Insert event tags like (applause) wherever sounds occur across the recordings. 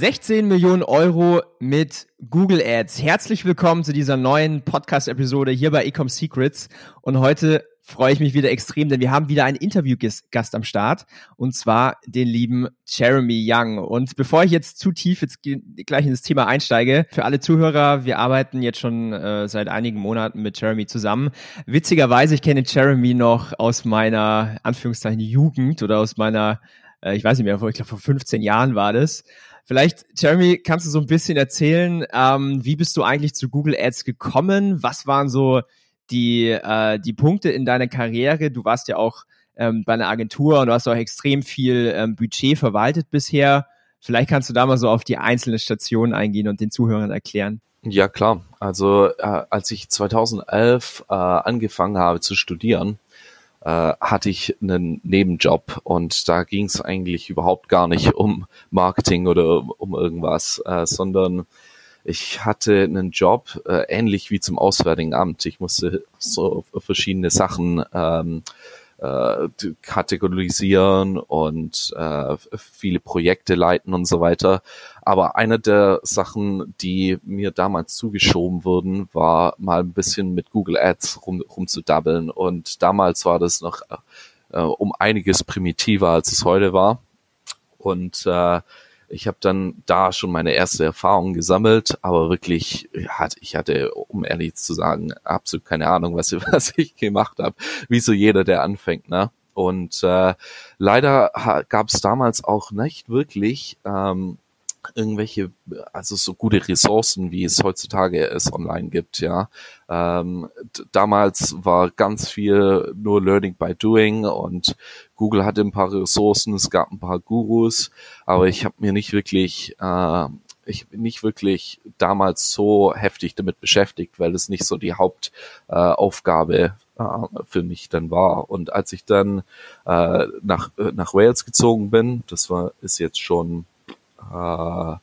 16 Millionen Euro mit Google Ads. Herzlich willkommen zu dieser neuen Podcast-Episode hier bei Ecom Secrets. Und heute freue ich mich wieder extrem, denn wir haben wieder einen Interviewgast am Start und zwar den lieben Jeremy Young. Und bevor ich jetzt zu tief jetzt gleich in das Thema einsteige, für alle Zuhörer, wir arbeiten jetzt schon äh, seit einigen Monaten mit Jeremy zusammen. Witzigerweise, ich kenne Jeremy noch aus meiner Anführungszeichen Jugend oder aus meiner, äh, ich weiß nicht mehr, ich glaube vor 15 Jahren war das. Vielleicht, Jeremy, kannst du so ein bisschen erzählen, ähm, wie bist du eigentlich zu Google Ads gekommen? Was waren so die, äh, die Punkte in deiner Karriere? Du warst ja auch ähm, bei einer Agentur und du hast auch extrem viel ähm, Budget verwaltet bisher. Vielleicht kannst du da mal so auf die einzelnen Stationen eingehen und den Zuhörern erklären. Ja, klar. Also äh, als ich 2011 äh, angefangen habe zu studieren, äh, hatte ich einen Nebenjob und da ging es eigentlich überhaupt gar nicht (laughs) um Marketing oder um irgendwas, äh, sondern ich hatte einen Job äh, ähnlich wie zum Auswärtigen Amt. Ich musste so verschiedene Sachen ähm, äh, kategorisieren und äh, viele Projekte leiten und so weiter. Aber eine der Sachen, die mir damals zugeschoben wurden, war mal ein bisschen mit Google Ads rum, rumzudabbeln. Und damals war das noch äh, um einiges primitiver, als es heute war. Und äh, ich habe dann da schon meine erste Erfahrung gesammelt, aber wirklich, ich hatte, um ehrlich zu sagen, absolut keine Ahnung, was, (laughs) was ich gemacht habe. Wie so jeder, der anfängt, ne? Und äh, leider gab es damals auch nicht wirklich ähm, irgendwelche, also so gute Ressourcen, wie es heutzutage es online gibt, ja. Ähm, damals war ganz viel nur Learning by Doing und Google hatte ein paar Ressourcen, es gab ein paar Gurus, aber ich habe mir nicht wirklich äh, ich bin nicht wirklich damals so heftig damit beschäftigt, weil es nicht so die Hauptaufgabe äh, äh, für mich dann war. Und als ich dann äh, nach, äh, nach Wales gezogen bin, das war ist jetzt schon äh,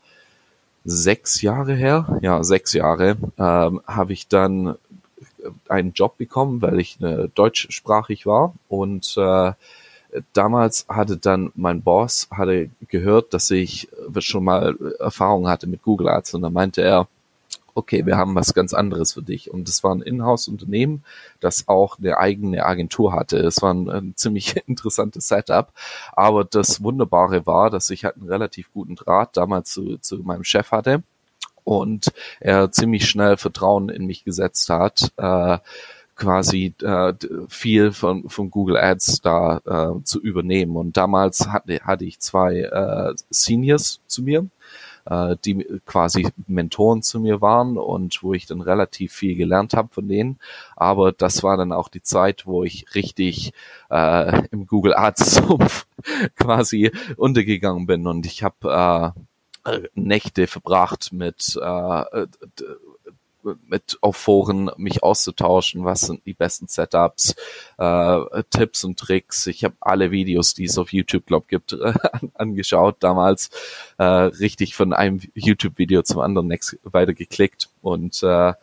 sechs Jahre her, ja, sechs Jahre, ähm, habe ich dann einen Job bekommen, weil ich ne, deutschsprachig war und äh, damals hatte dann mein Boss hatte gehört, dass ich schon mal Erfahrung hatte mit Google Ads und dann meinte er, okay, wir haben was ganz anderes für dich. Und es war ein Inhouse-Unternehmen, das auch eine eigene Agentur hatte. Es war ein, ein, ziemlich (laughs) interessantes Setup. Aber das Wunderbare war, dass ich halt einen relativ guten Draht damals zu, zu meinem Chef hatte und er ziemlich schnell Vertrauen in mich gesetzt hat. Äh, quasi äh, viel von, von Google Ads da äh, zu übernehmen. Und damals hatte, hatte ich zwei äh, Seniors zu mir, äh, die quasi Mentoren zu mir waren und wo ich dann relativ viel gelernt habe von denen. Aber das war dann auch die Zeit, wo ich richtig äh, im Google Ads Sumpf (laughs) quasi untergegangen bin und ich habe äh, Nächte verbracht mit äh, mit auf Foren mich auszutauschen, was sind die besten Setups, äh, Tipps und Tricks. Ich habe alle Videos, die es auf YouTube, glaub gibt, (laughs) angeschaut damals, äh, richtig von einem YouTube-Video zum anderen next weiter geklickt und äh,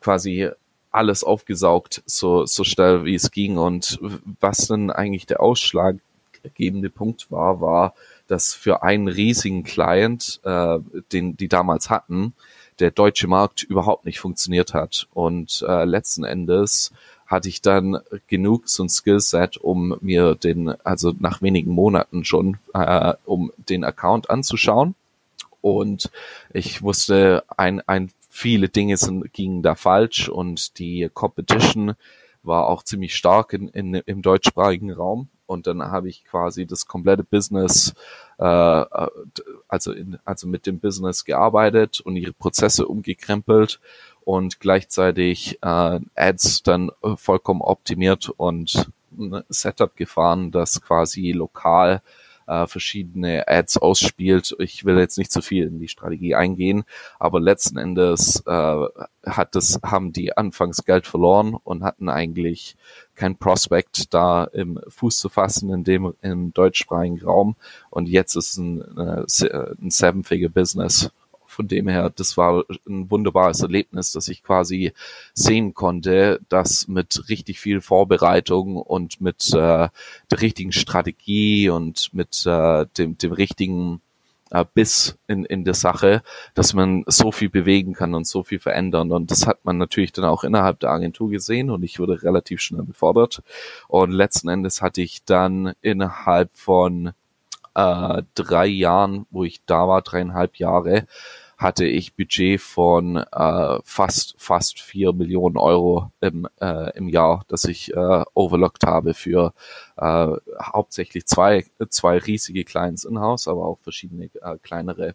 quasi alles aufgesaugt, so, so schnell wie es ging. Und was dann eigentlich der ausschlaggebende Punkt war, war, dass für einen riesigen Client, äh, den die damals hatten, der deutsche Markt überhaupt nicht funktioniert hat. Und äh, letzten Endes hatte ich dann genug so ein Skillset, um mir den, also nach wenigen Monaten schon, äh, um den Account anzuschauen. Und ich wusste, ein, ein, viele Dinge sind, gingen da falsch und die Competition war auch ziemlich stark in, in, im deutschsprachigen Raum. Und dann habe ich quasi das komplette Business, äh, also, in, also mit dem Business gearbeitet und ihre Prozesse umgekrempelt und gleichzeitig äh, Ads dann vollkommen optimiert und ein Setup gefahren, das quasi lokal äh, verschiedene Ads ausspielt. Ich will jetzt nicht zu viel in die Strategie eingehen, aber letzten Endes äh, hat das, haben die anfangs Geld verloren und hatten eigentlich kein Prospect da im Fuß zu fassen in dem im deutschsprachigen Raum und jetzt ist ein, äh, ein seven-figure Business von dem her, das war ein wunderbares Erlebnis, dass ich quasi sehen konnte, dass mit richtig viel Vorbereitung und mit äh, der richtigen Strategie und mit äh, dem, dem richtigen äh, Biss in, in der Sache, dass man so viel bewegen kann und so viel verändern. Und das hat man natürlich dann auch innerhalb der Agentur gesehen und ich wurde relativ schnell befordert. Und letzten Endes hatte ich dann innerhalb von äh, drei Jahren, wo ich da war, dreieinhalb Jahre, hatte ich Budget von äh, fast fast vier Millionen Euro im, äh, im Jahr, das ich äh, overlooked habe für äh, hauptsächlich zwei zwei riesige Clients in-house, aber auch verschiedene äh, kleinere.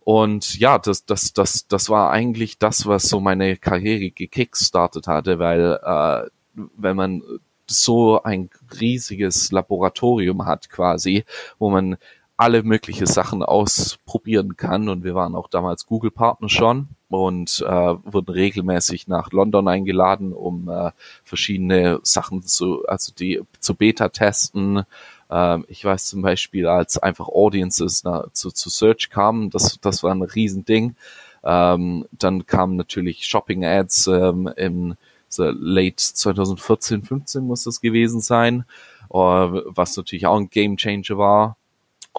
Und ja, das, das, das, das war eigentlich das, was so meine Karriere gekickstartet hatte, weil äh, wenn man so ein riesiges Laboratorium hat quasi, wo man alle mögliche Sachen ausprobieren kann. Und wir waren auch damals Google-Partner schon und äh, wurden regelmäßig nach London eingeladen, um äh, verschiedene Sachen zu, also die zu Beta testen. Ähm, ich weiß zum Beispiel, als einfach Audiences na, zu, zu Search kamen, das, das war ein Riesending. Ähm, dann kamen natürlich Shopping-Ads ähm, im so late 2014, 15 muss das gewesen sein, äh, was natürlich auch ein Game Changer war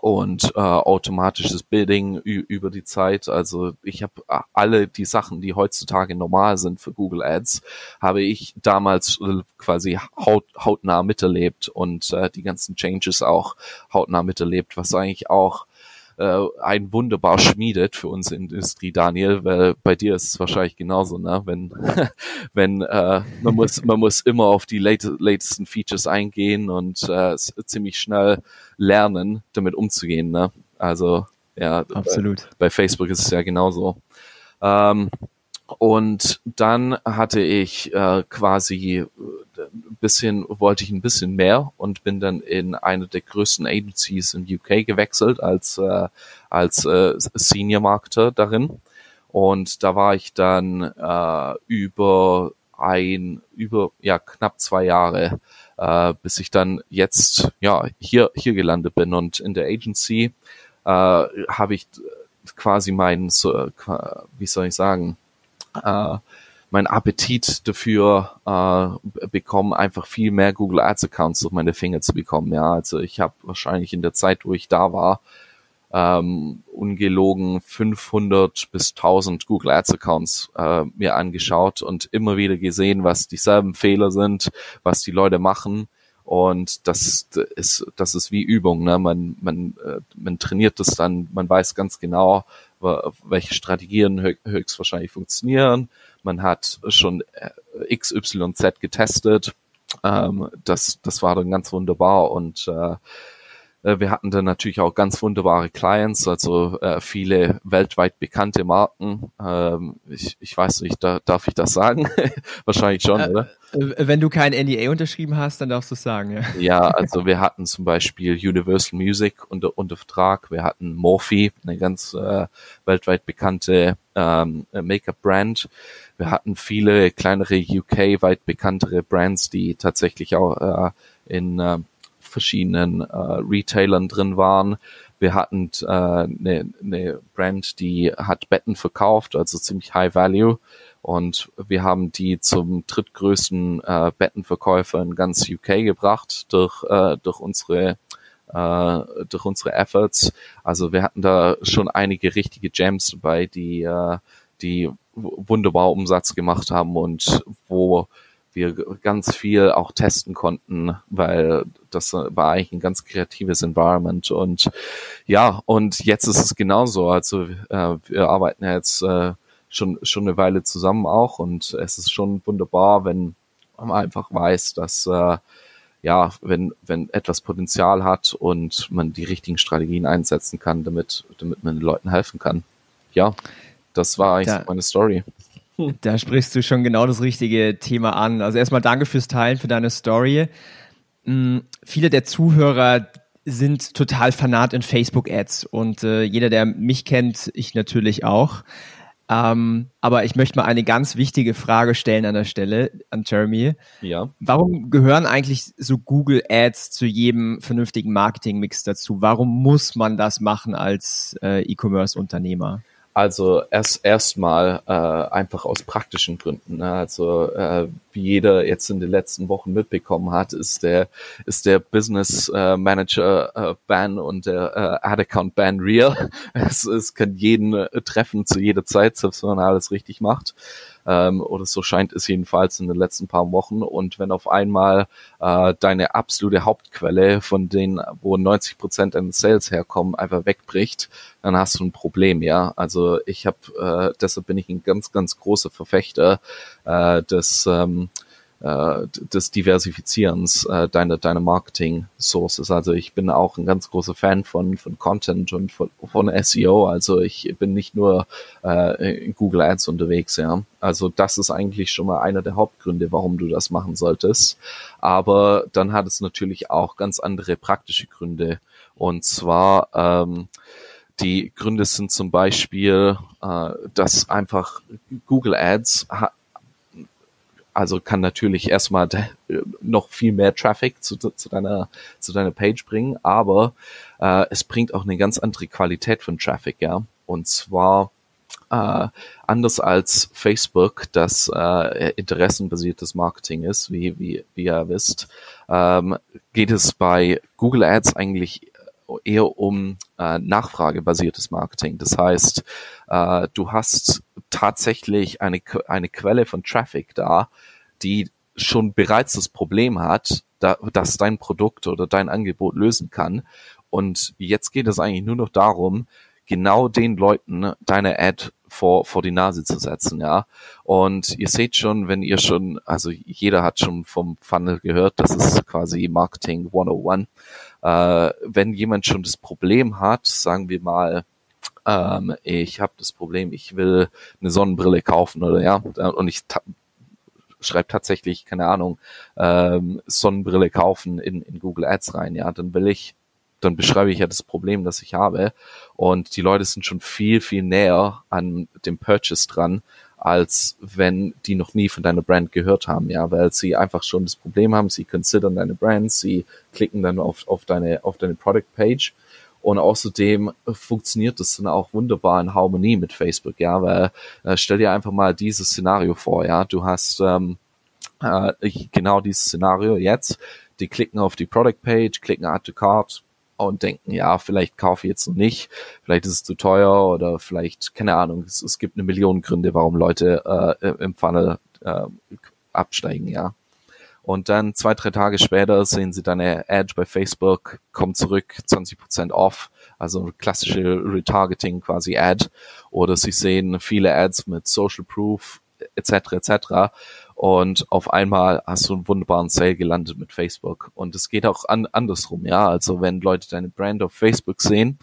und äh, automatisches Building über die Zeit. Also ich habe äh, alle die Sachen, die heutzutage normal sind für Google Ads, habe ich damals äh, quasi haut, hautnah miterlebt und äh, die ganzen Changes auch hautnah miterlebt, was eigentlich auch äh, ein wunderbar schmiedet für unsere Industrie, Daniel, weil bei dir ist es wahrscheinlich genauso, ne? Wenn, (laughs) wenn äh, man muss, man muss immer auf die late, latesten Features eingehen und äh, ziemlich schnell lernen, damit umzugehen, ne? Also ja, absolut. Bei, bei Facebook ist es ja genauso. Ähm, und dann hatte ich äh, quasi ein bisschen, wollte ich ein bisschen mehr und bin dann in eine der größten Agencies in UK gewechselt als, äh, als äh, Senior Marketer darin. Und da war ich dann äh, über ein, über ja knapp zwei Jahre, äh, bis ich dann jetzt ja hier hier gelandet bin und in der Agency äh, habe ich quasi meinen, so, wie soll ich sagen, äh, mein Appetit dafür äh, bekommen, einfach viel mehr Google Ads Accounts auf meine Finger zu bekommen. Ja, also ich habe wahrscheinlich in der Zeit, wo ich da war, ähm, ungelogen 500 bis 1000 Google Ads Accounts äh, mir angeschaut und immer wieder gesehen, was dieselben Fehler sind, was die Leute machen. Und das ist, das ist wie Übung. Ne? Man, man, äh, man trainiert das dann, man weiß ganz genau, welche Strategien höchstwahrscheinlich funktionieren. Man hat schon äh, XYZ getestet. Ähm, das, das war dann ganz wunderbar und äh, wir hatten dann natürlich auch ganz wunderbare Clients, also äh, viele weltweit bekannte Marken. Ähm, ich, ich weiß nicht, da, darf ich das sagen? (laughs) Wahrscheinlich schon, äh, oder? Äh, wenn du kein NDA unterschrieben hast, dann darfst du es sagen. Ja. ja, also wir hatten zum Beispiel Universal Music unter, unter Vertrag, wir hatten Morphe, eine ganz äh, weltweit bekannte ähm, Make-up-Brand. Wir hatten viele kleinere UK-weit bekanntere Brands, die tatsächlich auch äh, in äh, verschiedenen äh, Retailern drin waren. Wir hatten eine äh, ne, ne Brand, die hat Betten verkauft, also ziemlich High Value. Und wir haben die zum drittgrößten äh, Bettenverkäufer in ganz UK gebracht durch, äh, durch unsere äh, durch unsere Efforts. Also wir hatten da schon einige richtige Gems dabei, die, äh, die wunderbar Umsatz gemacht haben und wo wir ganz viel auch testen konnten, weil das war eigentlich ein ganz kreatives Environment und ja, und jetzt ist es genauso. Also äh, wir arbeiten jetzt äh, schon schon eine Weile zusammen auch und es ist schon wunderbar, wenn man einfach weiß, dass äh, ja, wenn wenn etwas Potenzial hat und man die richtigen Strategien einsetzen kann, damit damit man den Leuten helfen kann. Ja, das war eigentlich da, meine Story. (laughs) Da sprichst du schon genau das richtige Thema an. Also erstmal danke fürs Teilen, für deine Story. Hm, viele der Zuhörer sind total fanat in Facebook-Ads und äh, jeder, der mich kennt, ich natürlich auch. Ähm, aber ich möchte mal eine ganz wichtige Frage stellen an der Stelle an Jeremy. Ja. Warum gehören eigentlich so Google Ads zu jedem vernünftigen Marketing-Mix dazu? Warum muss man das machen als äh, E-Commerce-Unternehmer? Also erst erstmal äh, einfach aus praktischen Gründen. Ne? Also äh, wie jeder jetzt in den letzten Wochen mitbekommen hat, ist der ist der Business äh, Manager äh, Ban und der äh, Ad Account Ban real. (laughs) es, es kann jeden äh, treffen zu jeder Zeit, selbst wenn man alles richtig macht ähm, oder so scheint es jedenfalls in den letzten paar Wochen. Und wenn auf einmal äh, deine absolute Hauptquelle, von denen, wo 90 Prozent deines Sales herkommen, einfach wegbricht, dann hast du ein Problem, ja. Also ich habe, äh, deshalb bin ich ein ganz, ganz großer Verfechter äh, des ähm, äh, des Diversifizierens äh, deiner deiner Marketing Sources. Also ich bin auch ein ganz großer Fan von von Content und von, von SEO. Also ich bin nicht nur äh, in Google Ads unterwegs, ja. Also das ist eigentlich schon mal einer der Hauptgründe, warum du das machen solltest. Aber dann hat es natürlich auch ganz andere praktische Gründe. Und zwar ähm, die Gründe sind zum Beispiel, äh, dass einfach Google Ads also kann natürlich erstmal noch viel mehr Traffic zu, zu, deiner, zu deiner Page bringen, aber äh, es bringt auch eine ganz andere Qualität von Traffic, ja. Und zwar äh, anders als Facebook, das äh, interessenbasiertes Marketing ist, wie, wie, wie ihr wisst, ähm, geht es bei Google Ads eigentlich eher um äh, nachfragebasiertes Marketing. Das heißt, äh, du hast tatsächlich eine, eine Quelle von Traffic da, die schon bereits das Problem hat, da, dass dein Produkt oder dein Angebot lösen kann. Und jetzt geht es eigentlich nur noch darum, genau den Leuten deine Ad vor, vor die Nase zu setzen, ja. Und ihr seht schon, wenn ihr schon, also jeder hat schon vom Funnel gehört, das ist quasi Marketing 101. Äh, wenn jemand schon das Problem hat, sagen wir mal, ähm, ich habe das Problem, ich will eine Sonnenbrille kaufen oder ja, und ich schreibe tatsächlich, keine Ahnung, ähm, Sonnenbrille kaufen in, in Google Ads rein, ja, dann will ich, dann beschreibe ich ja das Problem, das ich habe. Und die Leute sind schon viel, viel näher an dem Purchase dran, als wenn die noch nie von deiner Brand gehört haben, ja, weil sie einfach schon das Problem haben, sie considern deine Brand, sie klicken dann auf, auf deine, auf deine Product Page und außerdem funktioniert das dann auch wunderbar in Harmonie mit Facebook, ja, weil äh, stell dir einfach mal dieses Szenario vor, ja, du hast ähm, äh, genau dieses Szenario jetzt, die klicken auf die Product Page, klicken Add to Cart und denken, ja, vielleicht kaufe ich jetzt noch nicht, vielleicht ist es zu teuer oder vielleicht, keine Ahnung, es, es gibt eine Million Gründe, warum Leute äh, im Funnel äh, absteigen, ja. Und dann zwei, drei Tage später sehen sie deine Ad bei Facebook, kommt zurück, 20% off, also klassische Retargeting quasi Ad. Oder sie sehen viele Ads mit Social Proof etc. etc. Und auf einmal hast du einen wunderbaren Sale gelandet mit Facebook. Und es geht auch an, andersrum, ja. Also wenn Leute deine Brand auf Facebook sehen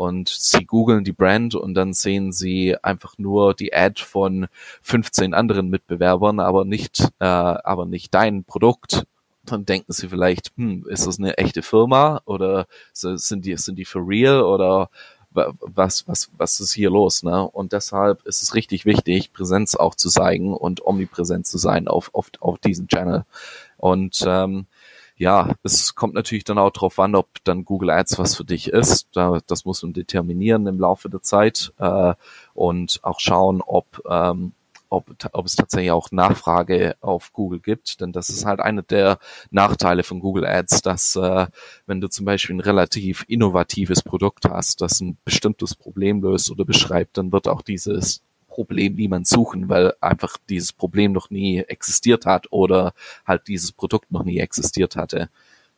und sie googeln die Brand und dann sehen sie einfach nur die Ad von 15 anderen Mitbewerbern, aber nicht, äh, aber nicht dein Produkt. Dann denken sie vielleicht, hm, ist das eine echte Firma oder sind die, sind die for real oder was, was, was ist hier los, ne? Und deshalb ist es richtig wichtig, Präsenz auch zu zeigen und omnipräsent zu sein auf, auf, auf diesem Channel. Und ähm, ja, es kommt natürlich dann auch darauf an, ob dann Google Ads was für dich ist. Da, das muss man determinieren im Laufe der Zeit äh, und auch schauen, ob, ähm, ob, ob es tatsächlich auch Nachfrage auf Google gibt. Denn das ist halt einer der Nachteile von Google Ads, dass äh, wenn du zum Beispiel ein relativ innovatives Produkt hast, das ein bestimmtes Problem löst oder beschreibt, dann wird auch dieses Problem niemand suchen, weil einfach dieses Problem noch nie existiert hat oder halt dieses Produkt noch nie existiert hatte.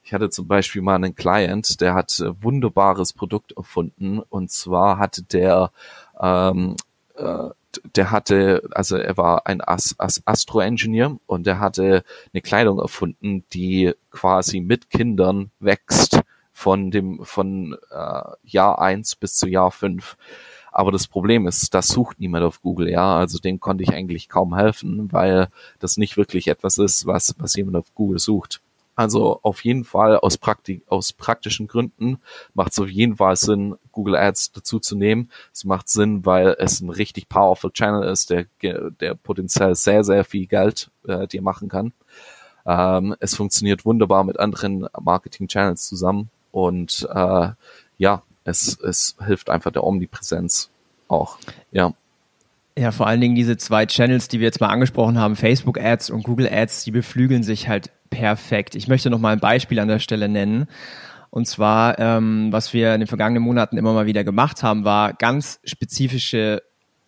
Ich hatte zum Beispiel mal einen Client, der hat wunderbares Produkt erfunden und zwar hatte der ähm, äh, der hatte, also er war ein As As Astro-Engineer und der hatte eine Kleidung erfunden, die quasi mit Kindern wächst von dem von äh, Jahr eins bis zu Jahr fünf. Aber das Problem ist, das sucht niemand auf Google, ja. Also dem konnte ich eigentlich kaum helfen, weil das nicht wirklich etwas ist, was, was jemand auf Google sucht. Also auf jeden Fall aus, Praktik aus praktischen Gründen macht es auf jeden Fall Sinn, Google Ads dazu zu nehmen. Es macht Sinn, weil es ein richtig powerful Channel ist, der, der potenziell sehr, sehr viel Geld äh, dir machen kann. Ähm, es funktioniert wunderbar mit anderen Marketing-Channels zusammen und äh, ja, es, es hilft einfach der Omnipräsenz auch. Ja. Ja, vor allen Dingen diese zwei Channels, die wir jetzt mal angesprochen haben, Facebook Ads und Google Ads, die beflügeln sich halt perfekt. Ich möchte noch mal ein Beispiel an der Stelle nennen. Und zwar, ähm, was wir in den vergangenen Monaten immer mal wieder gemacht haben, war ganz spezifische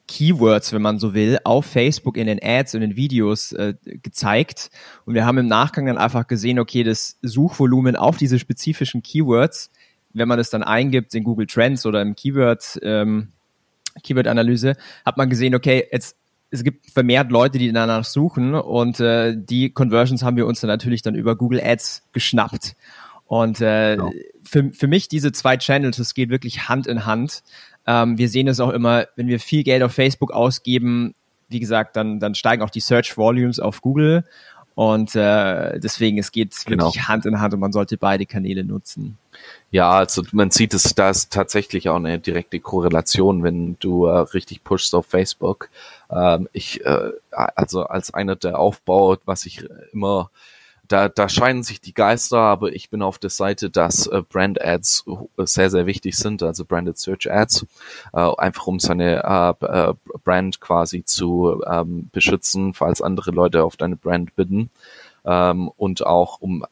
Keywords, wenn man so will, auf Facebook in den Ads und in den Videos äh, gezeigt. Und wir haben im Nachgang dann einfach gesehen, okay, das Suchvolumen auf diese spezifischen Keywords, wenn man es dann eingibt in Google Trends oder im Keyword, ähm, Keyword-Analyse, hat man gesehen, okay, jetzt es gibt vermehrt Leute, die danach suchen und äh, die Conversions haben wir uns dann natürlich dann über Google Ads geschnappt. Und äh, genau. für, für mich diese zwei Channels, das geht wirklich Hand in Hand. Ähm, wir sehen es auch immer, wenn wir viel Geld auf Facebook ausgeben, wie gesagt, dann, dann steigen auch die Search Volumes auf Google. Und äh, deswegen, es geht genau. wirklich Hand in Hand und man sollte beide Kanäle nutzen. Ja, also man sieht es, da ist tatsächlich auch eine direkte Korrelation, wenn du äh, richtig pushst auf Facebook. Ähm, ich, äh, also als einer, der aufbaut, was ich immer da, da scheinen sich die Geister, aber ich bin auf der Seite, dass äh, Brand Ads sehr, sehr wichtig sind, also Branded Search Ads, äh, einfach um seine äh, äh, Brand quasi zu ähm, beschützen, falls andere Leute auf deine Brand bidden ähm, und auch um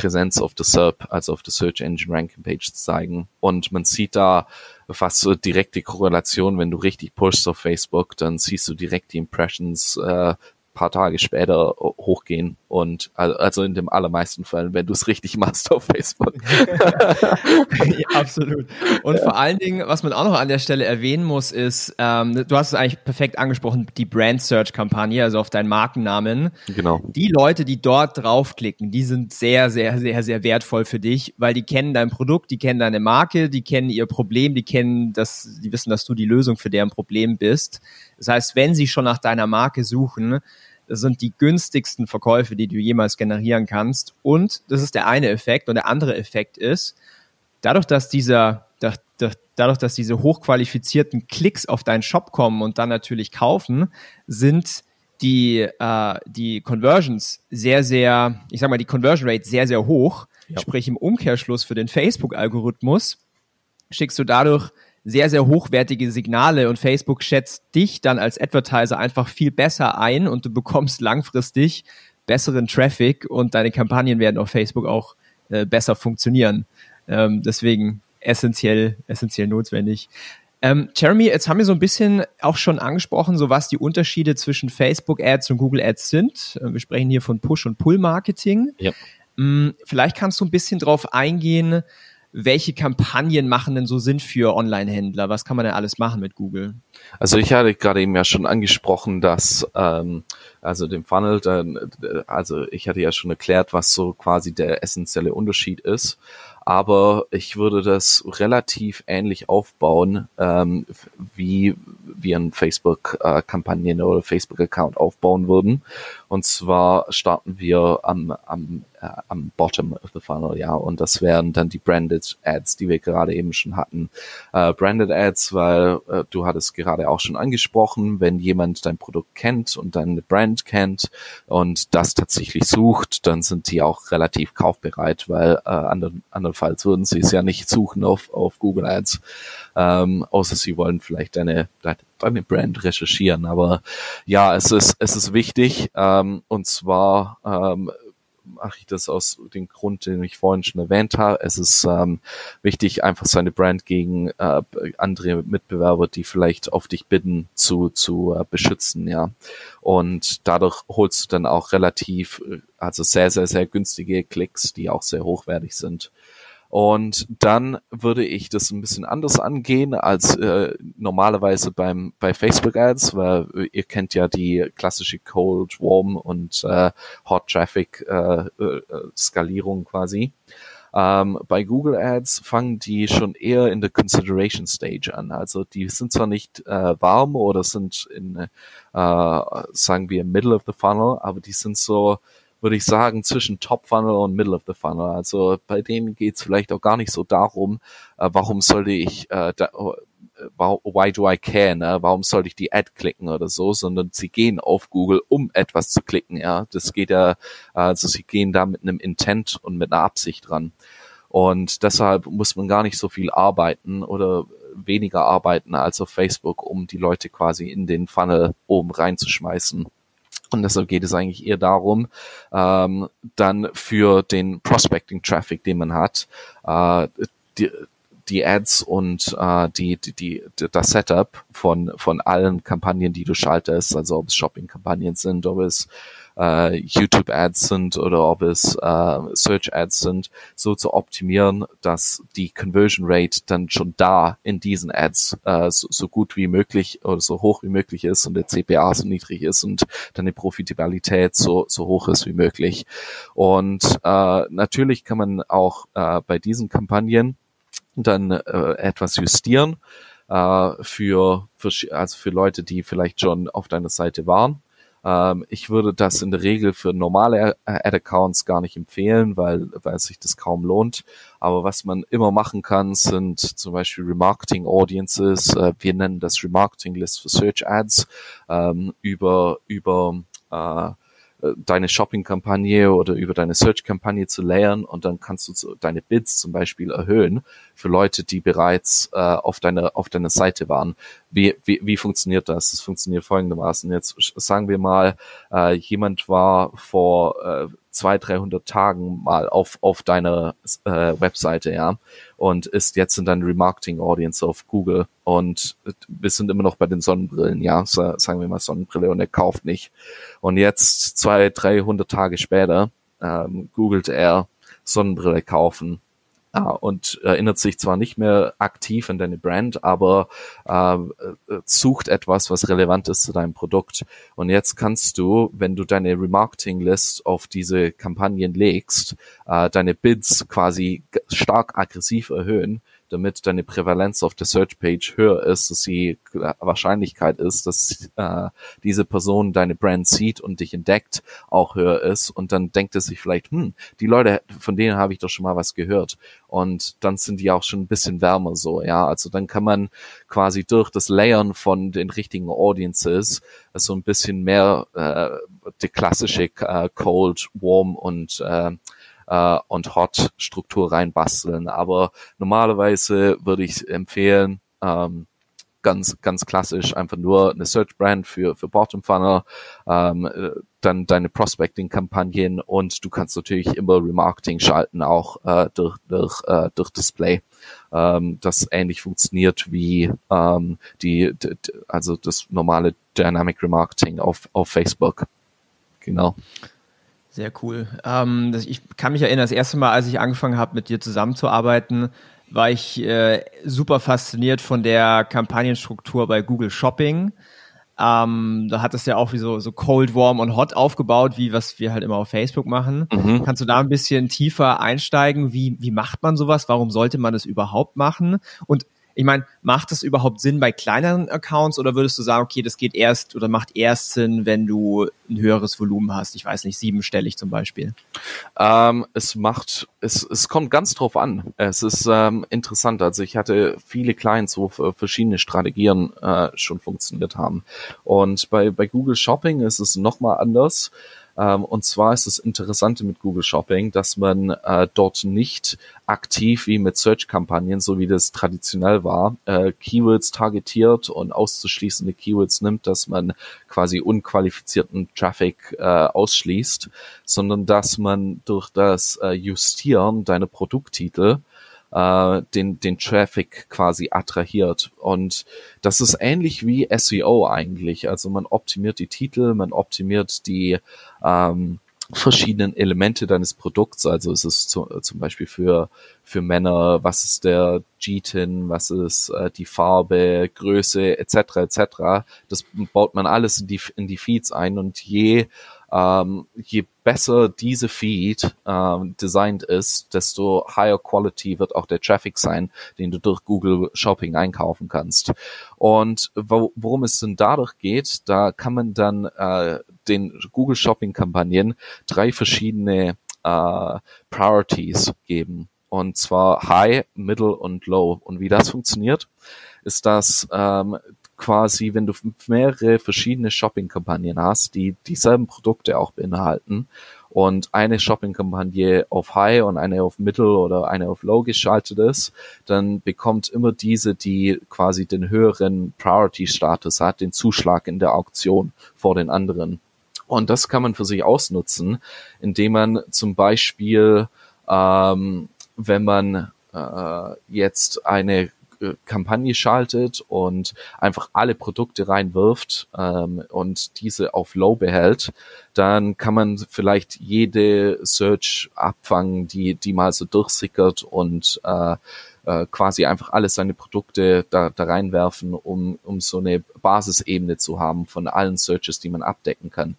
Präsenz auf der SERP, also auf der Search Engine Ranking Page zeigen. Und man sieht da fast so direkte Korrelation, wenn du richtig pushst auf Facebook, dann siehst du direkt die Impressions äh, paar Tage später hochgehen und also in dem allermeisten Fällen, wenn du es richtig machst auf Facebook. (laughs) ja, absolut. Und ja. vor allen Dingen, was man auch noch an der Stelle erwähnen muss, ist, ähm, du hast es eigentlich perfekt angesprochen, die Brand Search Kampagne, also auf deinen Markennamen. Genau. Die Leute, die dort draufklicken, die sind sehr, sehr, sehr, sehr wertvoll für dich, weil die kennen dein Produkt, die kennen deine Marke, die kennen ihr Problem, die kennen das, die wissen, dass du die Lösung für deren Problem bist. Das heißt, wenn sie schon nach deiner Marke suchen, das sind die günstigsten Verkäufe, die du jemals generieren kannst. Und das ist der eine Effekt. Und der andere Effekt ist, dadurch, dass dieser, dadurch, dass diese hochqualifizierten Klicks auf deinen Shop kommen und dann natürlich kaufen, sind die, äh, die Conversions sehr, sehr, ich sag mal, die Conversion Rate sehr, sehr hoch. Ja. Sprich, im Umkehrschluss für den Facebook-Algorithmus schickst du dadurch sehr, sehr hochwertige Signale und Facebook schätzt dich dann als Advertiser einfach viel besser ein und du bekommst langfristig besseren Traffic und deine Kampagnen werden auf Facebook auch äh, besser funktionieren. Ähm, deswegen essentiell, essentiell notwendig. Ähm, Jeremy, jetzt haben wir so ein bisschen auch schon angesprochen, so was die Unterschiede zwischen Facebook Ads und Google Ads sind. Äh, wir sprechen hier von Push- und Pull-Marketing. Ja. Ähm, vielleicht kannst du ein bisschen drauf eingehen, welche Kampagnen machen denn so Sinn für Online-Händler? Was kann man denn alles machen mit Google? Also ich hatte gerade eben ja schon angesprochen, dass ähm, also dem Funnel, dann, also ich hatte ja schon erklärt, was so quasi der essentielle Unterschied ist. Aber ich würde das relativ ähnlich aufbauen, ähm, wie wir ein Facebook-Kampagnen oder Facebook-Account aufbauen würden. Und zwar starten wir am, am äh, am Bottom of the Funnel, ja. Und das wären dann die Branded Ads, die wir gerade eben schon hatten. Äh, Branded Ads, weil äh, du hattest gerade auch schon angesprochen, wenn jemand dein Produkt kennt und deine Brand kennt und das tatsächlich sucht, dann sind die auch relativ kaufbereit, weil äh, andern, andernfalls würden sie es ja nicht suchen auf, auf Google Ads, ähm, außer sie wollen vielleicht deine, deine Brand recherchieren. Aber ja, es ist, es ist wichtig, ähm, und zwar ähm, mache ich das aus dem Grund, den ich vorhin schon erwähnt habe. Es ist ähm, wichtig, einfach seine Brand gegen äh, andere Mitbewerber, die vielleicht auf dich bitten, zu, zu äh, beschützen, ja. Und dadurch holst du dann auch relativ, äh, also sehr, sehr, sehr günstige Klicks, die auch sehr hochwertig sind. Und dann würde ich das ein bisschen anders angehen als äh, normalerweise beim bei Facebook Ads, weil ihr kennt ja die klassische Cold, Warm und äh, Hot Traffic äh, äh, Skalierung quasi. Ähm, bei Google Ads fangen die schon eher in der Consideration Stage an. Also die sind zwar nicht äh, warm oder sind in, äh, sagen wir, Middle of the Funnel, aber die sind so würde ich sagen, zwischen Top Funnel und Middle of the Funnel. Also bei denen geht es vielleicht auch gar nicht so darum, äh, warum sollte ich äh, da, why do I care, ne? warum sollte ich die Ad klicken oder so, sondern sie gehen auf Google, um etwas zu klicken, ja. Das geht ja, also sie gehen da mit einem Intent und mit einer Absicht dran. Und deshalb muss man gar nicht so viel arbeiten oder weniger arbeiten als auf Facebook, um die Leute quasi in den Funnel oben reinzuschmeißen. Und deshalb geht es eigentlich eher darum, ähm, dann für den Prospecting-Traffic, den man hat, äh, die, die Ads und äh, die, die, die, das Setup von, von allen Kampagnen, die du schaltest, also ob es Shopping-Kampagnen sind, ob es äh, YouTube-Ads sind oder ob es äh, Search-Ads sind, so zu optimieren, dass die Conversion Rate dann schon da in diesen Ads äh, so, so gut wie möglich oder so hoch wie möglich ist und der CPA so niedrig ist und dann die Profitabilität so, so hoch ist wie möglich. Und äh, natürlich kann man auch äh, bei diesen Kampagnen dann äh, etwas justieren äh, für, für also für Leute, die vielleicht schon auf deiner Seite waren. Ähm, ich würde das in der Regel für normale Ad-Accounts gar nicht empfehlen, weil, weil sich das kaum lohnt. Aber was man immer machen kann, sind zum Beispiel Remarketing Audiences. Äh, wir nennen das Remarketing List für Search Ads ähm, über über äh, deine Shopping-Kampagne oder über deine Search-Kampagne zu layern und dann kannst du deine Bids zum Beispiel erhöhen für Leute, die bereits äh, auf deiner auf deiner Seite waren. Wie, wie, wie funktioniert das? Das funktioniert folgendermaßen. Jetzt sagen wir mal, äh, jemand war vor äh, zwei, 300 Tagen mal auf, auf deiner äh, Webseite, ja, und ist jetzt in deiner Remarketing Audience auf Google und wir sind immer noch bei den Sonnenbrillen, ja, sagen wir mal Sonnenbrille und er kauft nicht. Und jetzt zwei, 300 Tage später ähm, googelt er Sonnenbrille kaufen Ah, und erinnert sich zwar nicht mehr aktiv an deine Brand, aber äh, sucht etwas, was relevant ist zu deinem Produkt. Und jetzt kannst du, wenn du deine Remarketing-List auf diese Kampagnen legst, äh, deine Bids quasi stark aggressiv erhöhen, damit deine Prävalenz auf der Search Page höher ist, dass die Wahrscheinlichkeit ist, dass äh, diese Person deine Brand sieht und dich entdeckt, auch höher ist. Und dann denkt es sich vielleicht, hm, die Leute, von denen habe ich doch schon mal was gehört. Und dann sind die auch schon ein bisschen wärmer so, ja, also dann kann man quasi durch das Layern von den richtigen Audiences so ein bisschen mehr äh, die klassische äh, Cold, Warm und äh, äh, und Hot-Struktur reinbasteln. Aber normalerweise würde ich empfehlen, ähm, ganz ganz klassisch einfach nur eine Search Brand für für Bottom Funnel, ähm, dann deine Prospecting Kampagnen und du kannst natürlich immer Remarketing schalten auch äh, durch durch äh, durch Display, ähm, das ähnlich funktioniert wie ähm, die, die also das normale Dynamic Remarketing auf auf Facebook, genau. Sehr cool. Ähm, das, ich kann mich erinnern, das erste Mal, als ich angefangen habe, mit dir zusammenzuarbeiten, war ich äh, super fasziniert von der Kampagnenstruktur bei Google Shopping. Ähm, da hat es ja auch wie so, so Cold, Warm und Hot aufgebaut, wie was wir halt immer auf Facebook machen. Mhm. Kannst du da ein bisschen tiefer einsteigen? Wie, wie macht man sowas? Warum sollte man das überhaupt machen? Und ich meine, macht das überhaupt Sinn bei kleineren Accounts oder würdest du sagen, okay, das geht erst oder macht erst Sinn, wenn du ein höheres Volumen hast? Ich weiß nicht, siebenstellig zum Beispiel. Ähm, es macht, es, es kommt ganz drauf an. Es ist ähm, interessant. Also ich hatte viele Clients, wo verschiedene Strategien äh, schon funktioniert haben. Und bei, bei Google Shopping ist es nochmal anders. Ähm, und zwar ist das Interessante mit Google Shopping, dass man äh, dort nicht aktiv wie mit Search-Kampagnen, so wie das traditionell war, äh, Keywords targetiert und auszuschließende Keywords nimmt, dass man quasi unqualifizierten Traffic äh, ausschließt, sondern dass man durch das äh, Justieren deiner Produkttitel äh, den, den Traffic quasi attrahiert. Und das ist ähnlich wie SEO eigentlich. Also man optimiert die Titel, man optimiert die ähm, verschiedenen Elemente deines Produkts. Also es ist zu, zum Beispiel für, für Männer, was ist der G-Tin, was ist äh, die Farbe, Größe etc. etc. Das baut man alles in die, in die Feeds ein und je ähm, je besser diese Feed ähm, designt ist, desto higher quality wird auch der Traffic sein, den du durch Google Shopping einkaufen kannst. Und wo, worum es denn dadurch geht, da kann man dann äh, den Google Shopping Kampagnen drei verschiedene äh, Priorities geben. Und zwar High, Middle und Low. Und wie das funktioniert, ist das ähm, quasi, wenn du mehrere verschiedene Shopping-Kampagnen hast, die dieselben Produkte auch beinhalten und eine Shopping-Kampagne auf High und eine auf Middle oder eine auf Low geschaltet ist, dann bekommt immer diese, die quasi den höheren Priority-Status hat, den Zuschlag in der Auktion vor den anderen. Und das kann man für sich ausnutzen, indem man zum Beispiel, ähm, wenn man äh, jetzt eine äh, Kampagne schaltet und einfach alle Produkte reinwirft ähm, und diese auf Low behält, dann kann man vielleicht jede Search abfangen, die, die mal so durchsickert und äh, äh, quasi einfach alle seine Produkte da, da reinwerfen, um, um so eine Basisebene zu haben von allen Searches, die man abdecken kann.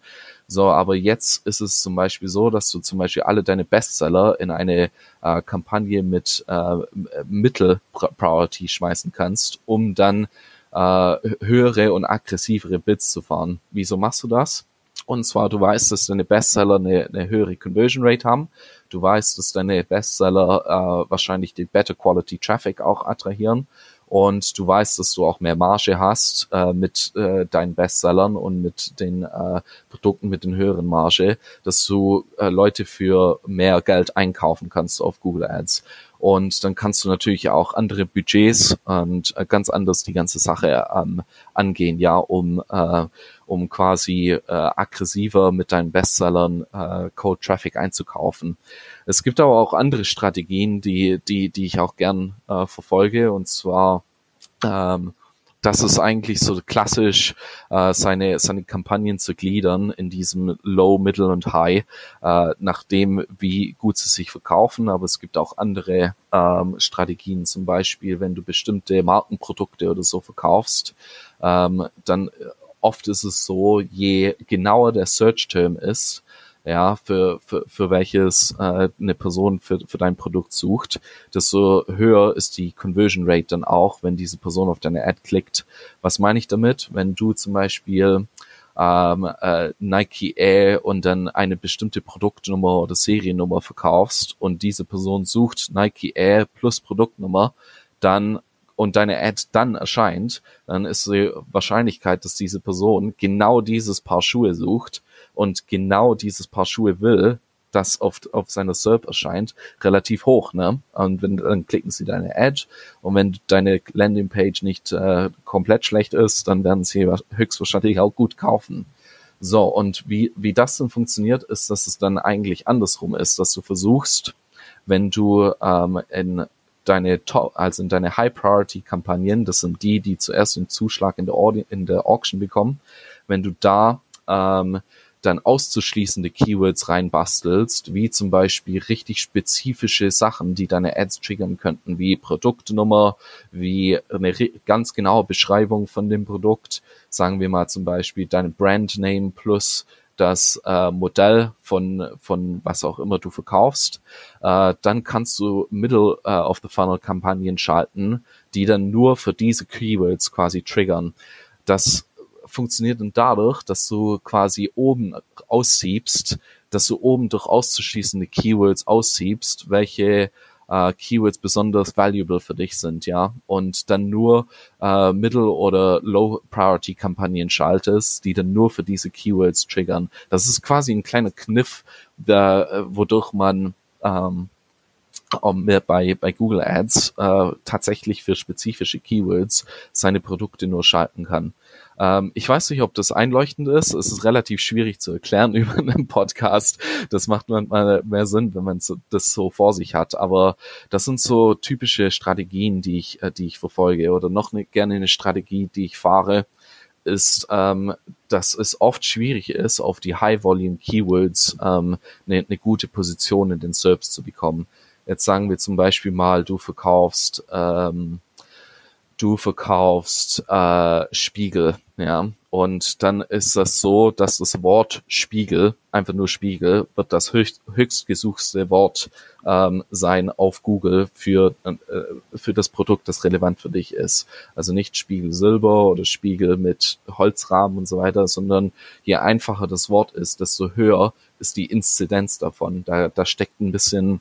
So, aber jetzt ist es zum Beispiel so, dass du zum Beispiel alle deine Bestseller in eine äh, Kampagne mit äh, Mittel-Priority schmeißen kannst, um dann äh, höhere und aggressivere Bits zu fahren. Wieso machst du das? Und zwar, du weißt, dass deine Bestseller eine, eine höhere Conversion Rate haben. Du weißt, dass deine Bestseller äh, wahrscheinlich den Better Quality Traffic auch attrahieren und du weißt, dass du auch mehr Marge hast äh, mit äh, deinen Bestsellern und mit den äh, Produkten mit den höheren Marge, dass du äh, Leute für mehr Geld einkaufen kannst auf Google Ads. Und dann kannst du natürlich auch andere Budgets und äh, ganz anders die ganze Sache ähm, angehen, ja, um, äh, um quasi äh, aggressiver mit deinen Bestsellern äh, Code Traffic einzukaufen. Es gibt aber auch andere Strategien, die, die, die ich auch gern äh, verfolge, und zwar ähm, das ist eigentlich so klassisch, äh, seine, seine Kampagnen zu gliedern in diesem Low, Middle und High, äh, nachdem wie gut sie sich verkaufen. Aber es gibt auch andere ähm, Strategien, zum Beispiel, wenn du bestimmte Markenprodukte oder so verkaufst, ähm, dann äh, oft ist es so, je genauer der Search-Term ist, ja, für, für, für welches äh, eine Person für, für dein Produkt sucht, desto höher ist die Conversion Rate dann auch, wenn diese Person auf deine Ad klickt. Was meine ich damit? Wenn du zum Beispiel ähm, äh, Nike Air und dann eine bestimmte Produktnummer oder Seriennummer verkaufst und diese Person sucht Nike Air plus Produktnummer, dann und deine Ad dann erscheint, dann ist die Wahrscheinlichkeit, dass diese Person genau dieses Paar Schuhe sucht und genau dieses Paar Schuhe will, das auf, auf seiner SERP erscheint, relativ hoch. Ne? Und wenn, dann klicken sie deine Ad und wenn deine Landingpage nicht äh, komplett schlecht ist, dann werden sie höchstwahrscheinlich auch gut kaufen. So, und wie, wie das dann funktioniert, ist, dass es dann eigentlich andersrum ist, dass du versuchst, wenn du ähm, in deine Top, also in deine High-Priority-Kampagnen, das sind die, die zuerst den Zuschlag in der, Audi in der Auction bekommen, wenn du da ähm, dann auszuschließende Keywords reinbastelst, wie zum Beispiel richtig spezifische Sachen, die deine Ads triggern könnten, wie Produktnummer, wie eine ganz genaue Beschreibung von dem Produkt, sagen wir mal zum Beispiel deine Brandname plus das äh, Modell von, von was auch immer du verkaufst, äh, dann kannst du Middle äh, of the Funnel Kampagnen schalten, die dann nur für diese Keywords quasi triggern. Das funktioniert dann dadurch, dass du quasi oben aussiebst, dass du oben durch auszuschließende Keywords aussiebst, welche äh, Keywords besonders valuable für dich sind, ja, und dann nur äh, Middle- oder Low-Priority-Kampagnen schaltest, die dann nur für diese Keywords triggern. Das ist quasi ein kleiner Kniff, der, äh, wodurch man ähm, um, bei, bei Google Ads äh, tatsächlich für spezifische Keywords seine Produkte nur schalten kann. Ähm, ich weiß nicht, ob das einleuchtend ist. Es ist relativ schwierig zu erklären (laughs) über einen Podcast. Das macht manchmal mehr Sinn, wenn man das so vor sich hat. Aber das sind so typische Strategien, die ich, äh, die ich verfolge. Oder noch eine, gerne eine Strategie, die ich fahre, ist, ähm, dass es oft schwierig ist, auf die High-Volume-Keywords ähm, eine, eine gute Position in den SERPs zu bekommen. Jetzt sagen wir zum Beispiel mal, du verkaufst ähm, du verkaufst äh, Spiegel, ja, Und dann ist das so, dass das Wort Spiegel, einfach nur Spiegel, wird das höchst, höchstgesuchte Wort ähm, sein auf Google für, äh, für das Produkt, das relevant für dich ist. Also nicht Spiegel Silber oder Spiegel mit Holzrahmen und so weiter, sondern je einfacher das Wort ist, desto höher ist die Inzidenz davon. Da, da steckt ein bisschen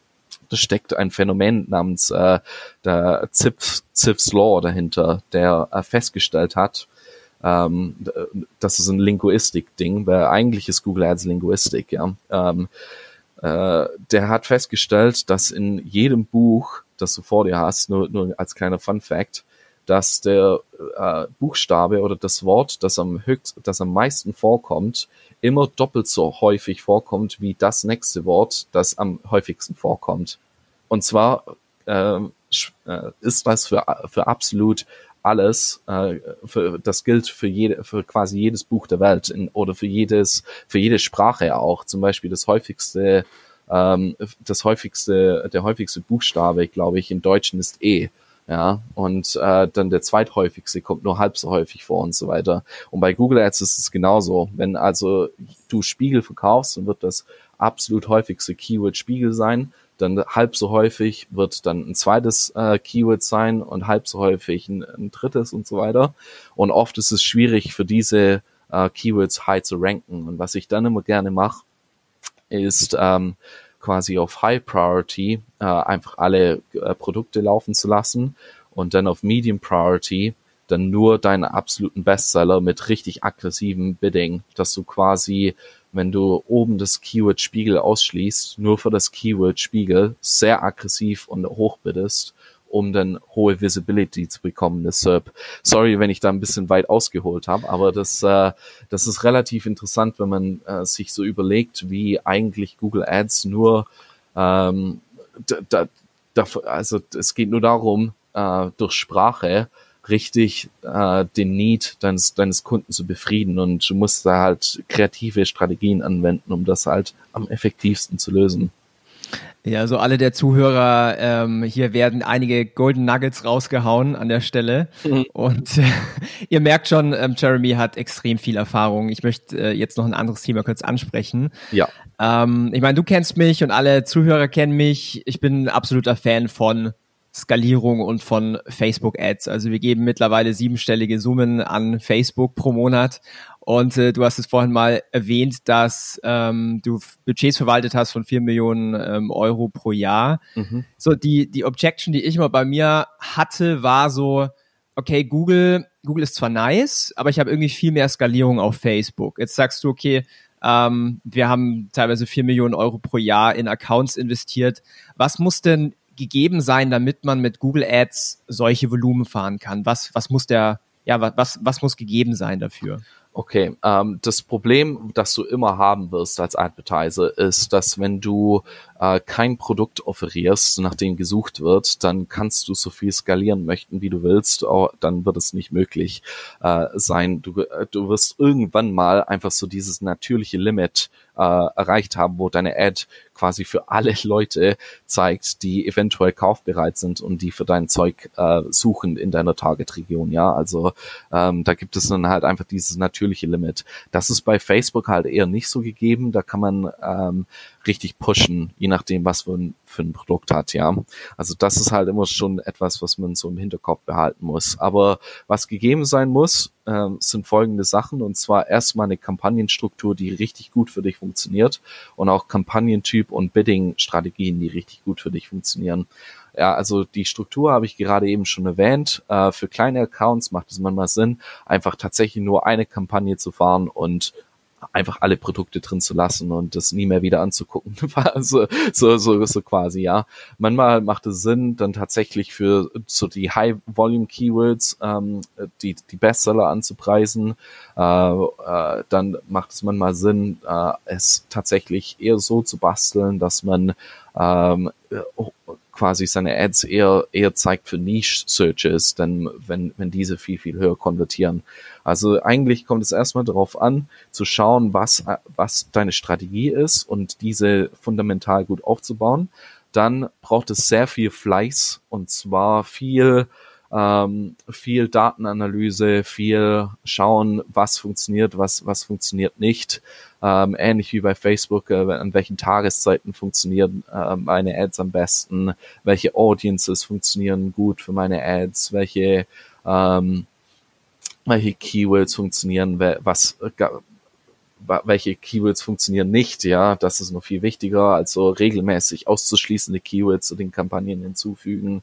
steckt ein Phänomen namens äh, der Zipf, Zipf's Law dahinter, der äh, festgestellt hat, ähm, das ist ein Linguistik-Ding, weil eigentlich ist Google Ads Linguistik, ja. Ähm, äh, der hat festgestellt, dass in jedem Buch, das du vor dir hast, nur, nur als kleiner Fun Fact, dass der äh, Buchstabe oder das Wort, das am höchst, das am meisten vorkommt, immer doppelt so häufig vorkommt wie das nächste Wort, das am häufigsten vorkommt. Und zwar ähm, äh, ist das für, für absolut alles, äh, für, das gilt für jede, für quasi jedes Buch der Welt in, oder für jedes, für jede Sprache auch. Zum Beispiel das häufigste, ähm, das häufigste, der häufigste Buchstabe, glaube ich, im Deutschen ist E. Ja, und äh, dann der zweithäufigste kommt nur halb so häufig vor und so weiter. Und bei Google Ads ist es genauso. Wenn also du Spiegel verkaufst, dann wird das absolut häufigste Keyword Spiegel sein dann halb so häufig wird dann ein zweites äh, Keyword sein und halb so häufig ein, ein, drittes und so weiter. Und oft ist es schwierig für diese äh, Keywords high zu ranken. Und was ich dann immer gerne mache, ist ähm, quasi auf High Priority äh, einfach alle äh, Produkte laufen zu lassen und dann auf Medium Priority dann nur deine absoluten Bestseller mit richtig aggressivem Bidding, dass du quasi wenn du oben das Keyword Spiegel ausschließt, nur für das Keyword Spiegel sehr aggressiv und hoch biddest, um dann hohe Visibility zu bekommen, das SERP. Sorry, wenn ich da ein bisschen weit ausgeholt habe, aber das, äh, das ist relativ interessant, wenn man äh, sich so überlegt, wie eigentlich Google Ads nur ähm, da, da, also es geht nur darum, äh, durch Sprache richtig äh, den Need deines, deines Kunden zu befrieden und du musst da halt kreative Strategien anwenden, um das halt am effektivsten zu lösen. Ja, also alle der Zuhörer, ähm, hier werden einige Golden Nuggets rausgehauen an der Stelle. Mhm. Und äh, (laughs) ihr merkt schon, ähm, Jeremy hat extrem viel Erfahrung. Ich möchte äh, jetzt noch ein anderes Thema kurz ansprechen. Ja. Ähm, ich meine, du kennst mich und alle Zuhörer kennen mich. Ich bin ein absoluter Fan von Skalierung und von Facebook Ads. Also wir geben mittlerweile siebenstellige Summen an Facebook pro Monat. Und äh, du hast es vorhin mal erwähnt, dass ähm, du Budgets verwaltet hast von vier Millionen ähm, Euro pro Jahr. Mhm. So die die Objection, die ich mal bei mir hatte, war so, okay, Google Google ist zwar nice, aber ich habe irgendwie viel mehr Skalierung auf Facebook. Jetzt sagst du, okay, ähm, wir haben teilweise vier Millionen Euro pro Jahr in Accounts investiert. Was muss denn gegeben sein, damit man mit Google Ads solche Volumen fahren kann? Was, was muss der, ja, was, was muss gegeben sein dafür? Okay, ähm, das Problem, das du immer haben wirst als Advertiser, ist, dass wenn du äh, kein Produkt offerierst, nach dem gesucht wird, dann kannst du so viel skalieren möchten, wie du willst, oh, dann wird es nicht möglich äh, sein. Du, äh, du wirst irgendwann mal einfach so dieses natürliche Limit äh, erreicht haben, wo deine Ad quasi für alle (laughs) Leute zeigt, die eventuell kaufbereit sind und die für dein Zeug äh, suchen in deiner Target-Region. Ja, also ähm, da gibt es dann halt einfach dieses natürliche Limit. Das ist bei Facebook halt eher nicht so gegeben. Da kann man ähm, richtig pushen, je nachdem, was ein, für ein Produkt hat, ja. Also das ist halt immer schon etwas, was man so im Hinterkopf behalten muss. Aber was gegeben sein muss, äh, sind folgende Sachen. Und zwar erstmal eine Kampagnenstruktur, die richtig gut für dich funktioniert und auch Kampagnentyp und Bidding-Strategien, die richtig gut für dich funktionieren. Ja, also die Struktur habe ich gerade eben schon erwähnt. Äh, für kleine Accounts macht es manchmal Sinn, einfach tatsächlich nur eine Kampagne zu fahren und einfach alle Produkte drin zu lassen und das nie mehr wieder anzugucken. (laughs) so, so, so, so quasi, ja. Manchmal macht es Sinn, dann tatsächlich für so die High-Volume-Keywords ähm, die, die Bestseller anzupreisen. Äh, äh, dann macht es manchmal Sinn, äh, es tatsächlich eher so zu basteln, dass man ähm, quasi seine Ads eher, eher zeigt für Niche-Searches, denn wenn, wenn diese viel, viel höher konvertieren. Also eigentlich kommt es erstmal darauf an, zu schauen, was, was deine Strategie ist und diese fundamental gut aufzubauen. Dann braucht es sehr viel Fleiß und zwar viel ähm, viel Datenanalyse, viel schauen, was funktioniert, was, was funktioniert nicht. Ähm, ähnlich wie bei Facebook, äh, an welchen Tageszeiten funktionieren äh, meine Ads am besten, welche Audiences funktionieren gut für meine Ads, welche, ähm, welche Keywords funktionieren, was, welche Keywords funktionieren nicht, ja, das ist noch viel wichtiger, also regelmäßig auszuschließende Keywords zu den Kampagnen hinzufügen,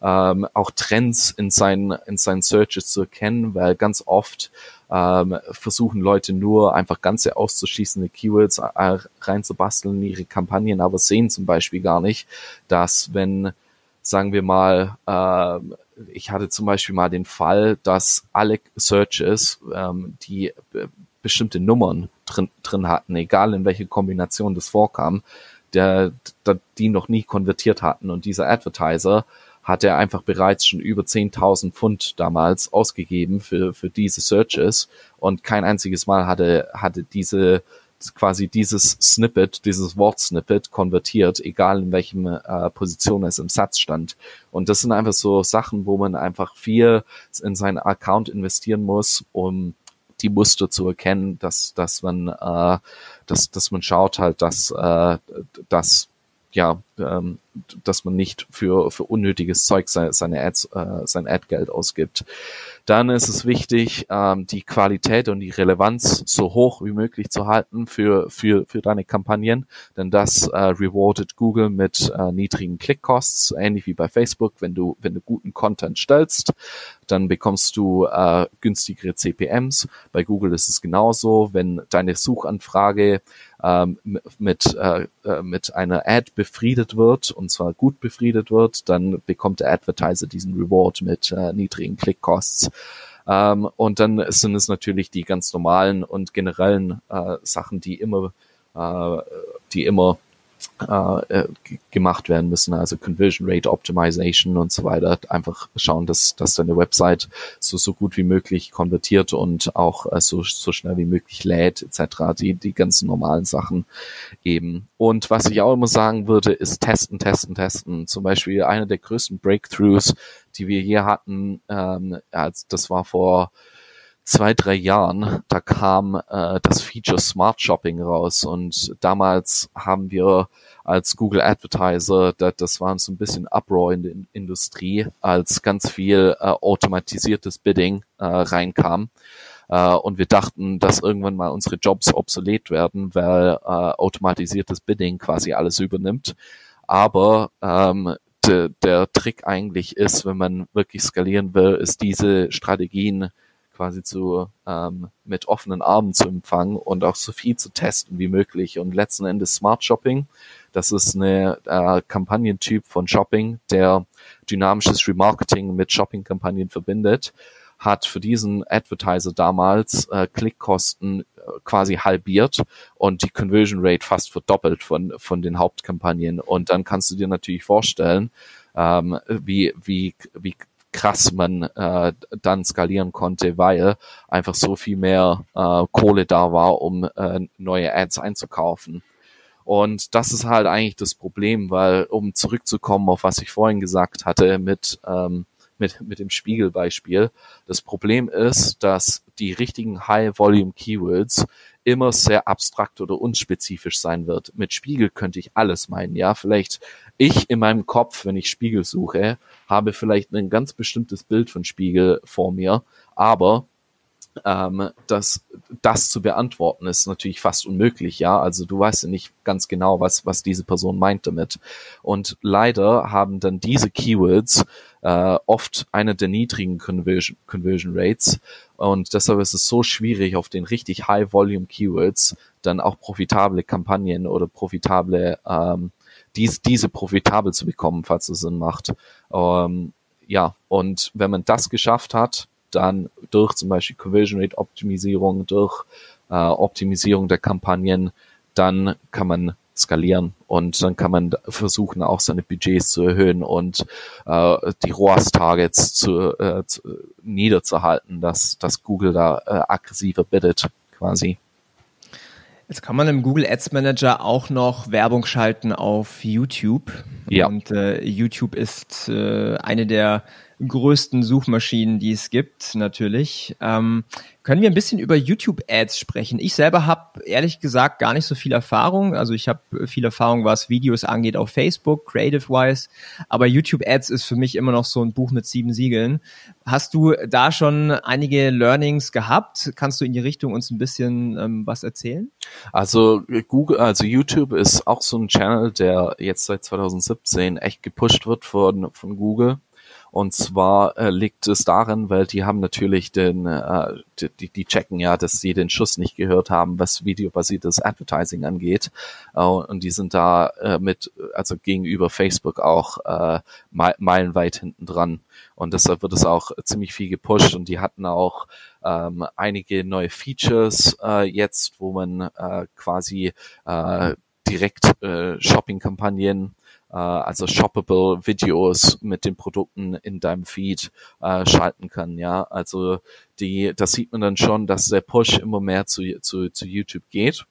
ähm, auch Trends in seinen, in seinen Searches zu erkennen, weil ganz oft ähm, versuchen Leute nur einfach ganze auszuschließende Keywords äh, reinzubasteln in ihre Kampagnen, aber sehen zum Beispiel gar nicht, dass wenn, sagen wir mal, äh, ich hatte zum Beispiel mal den Fall, dass alle Searches, ähm, die bestimmte Nummern drin, drin hatten, egal in welche Kombination das vorkam, der, der, die noch nie konvertiert hatten. Und dieser Advertiser hat er einfach bereits schon über 10.000 Pfund damals ausgegeben für, für diese Searches und kein einziges Mal hatte, hatte diese quasi dieses Snippet, dieses Wortsnippet konvertiert, egal in welchem äh, Position es im Satz stand. Und das sind einfach so Sachen, wo man einfach viel in seinen Account investieren muss, um die Muster zu erkennen, dass, dass man, äh, dass, dass man schaut halt, dass, äh, dass ja, ähm, dass man nicht für, für unnötiges Zeug seine, seine Ads, äh, sein Ad-Geld ausgibt. Dann ist es wichtig, ähm, die Qualität und die Relevanz so hoch wie möglich zu halten für, für, für deine Kampagnen, denn das äh, rewardet Google mit äh, niedrigen Klickkosts, ähnlich wie bei Facebook. Wenn du, wenn du guten Content stellst, dann bekommst du äh, günstigere CPMs. Bei Google ist es genauso. Wenn deine Suchanfrage ähm, mit, äh, äh, mit einer Ad befriedet wird, und zwar gut befriedet wird, dann bekommt der Advertiser diesen Reward mit äh, niedrigen Klickkosts. Ähm, und dann sind es natürlich die ganz normalen und generellen äh, Sachen, die immer, äh, die immer äh, äh gemacht werden müssen, also Conversion Rate Optimization und so weiter. Einfach schauen, dass, dass deine Website so, so gut wie möglich konvertiert und auch äh, so, so schnell wie möglich lädt, etc. Die, die ganzen normalen Sachen eben. Und was ich auch immer sagen würde, ist testen, testen, testen. Zum Beispiel einer der größten Breakthroughs, die wir hier hatten, ähm, das war vor zwei, drei Jahren, da kam äh, das Feature Smart Shopping raus und damals haben wir als Google Advertiser, das, das war so ein bisschen Uproar in der Industrie, als ganz viel äh, automatisiertes Bidding äh, reinkam. Uh, und wir dachten, dass irgendwann mal unsere Jobs obsolet werden, weil uh, automatisiertes Bidding quasi alles übernimmt. Aber ähm, de, der Trick eigentlich ist, wenn man wirklich skalieren will, ist diese Strategien quasi zu ähm, mit offenen Armen zu empfangen und auch so viel zu testen wie möglich. Und letzten Endes Smart Shopping, das ist eine äh, Kampagnentyp von Shopping, der dynamisches Remarketing mit Shopping-Kampagnen verbindet, hat für diesen Advertiser damals äh, Klickkosten äh, quasi halbiert und die Conversion Rate fast verdoppelt von, von den Hauptkampagnen. Und dann kannst du dir natürlich vorstellen, ähm, wie, wie, wie krass man äh, dann skalieren konnte, weil einfach so viel mehr äh, Kohle da war, um äh, neue Ads einzukaufen. Und das ist halt eigentlich das Problem, weil um zurückzukommen auf was ich vorhin gesagt hatte mit ähm, mit, mit dem Spiegelbeispiel. Das Problem ist, dass die richtigen High-Volume-Keywords immer sehr abstrakt oder unspezifisch sein wird. Mit Spiegel könnte ich alles meinen, ja. Vielleicht ich in meinem Kopf, wenn ich Spiegel suche, habe vielleicht ein ganz bestimmtes Bild von Spiegel vor mir, aber ähm, das, das zu beantworten ist natürlich fast unmöglich, ja. Also du weißt ja nicht ganz genau, was, was diese Person meint damit. Und leider haben dann diese Keywords äh, oft eine der niedrigen Conversion, Conversion Rates. Und deshalb ist es so schwierig, auf den richtig High Volume Keywords dann auch profitable Kampagnen oder profitable, ähm, dies, diese profitabel zu bekommen, falls es Sinn macht. Ähm, ja, und wenn man das geschafft hat, dann durch zum Beispiel Conversion Rate Optimisierung, durch äh, Optimisierung der Kampagnen, dann kann man skalieren und dann kann man versuchen, auch seine Budgets zu erhöhen und äh, die ROAS-Targets zu, äh, zu, niederzuhalten, dass, dass Google da äh, aggressiver bittet quasi. Jetzt kann man im Google Ads Manager auch noch Werbung schalten auf YouTube. Ja. Und äh, YouTube ist äh, eine der größten Suchmaschinen, die es gibt, natürlich. Ähm, können wir ein bisschen über YouTube-Ads sprechen? Ich selber habe ehrlich gesagt gar nicht so viel Erfahrung. Also ich habe viel Erfahrung, was Videos angeht auf Facebook, creative-wise. Aber YouTube-Ads ist für mich immer noch so ein Buch mit sieben Siegeln. Hast du da schon einige Learnings gehabt? Kannst du in die Richtung uns ein bisschen ähm, was erzählen? Also Google, also YouTube ist auch so ein Channel, der jetzt seit 2017 echt gepusht wird von, von Google. Und zwar äh, liegt es darin, weil die haben natürlich den, äh, die, die checken ja, dass sie den Schuss nicht gehört haben, was videobasiertes Advertising angeht. Äh, und die sind da äh, mit, also gegenüber Facebook auch äh, meilenweit hinten dran. Und deshalb wird es auch ziemlich viel gepusht und die hatten auch ähm, einige neue Features äh, jetzt, wo man äh, quasi äh, direkt äh, Shopping-Kampagnen äh, also shoppable Videos mit den Produkten in deinem Feed äh, schalten kann. Ja, also die, das sieht man dann schon, dass der Push immer mehr zu, zu, zu YouTube geht.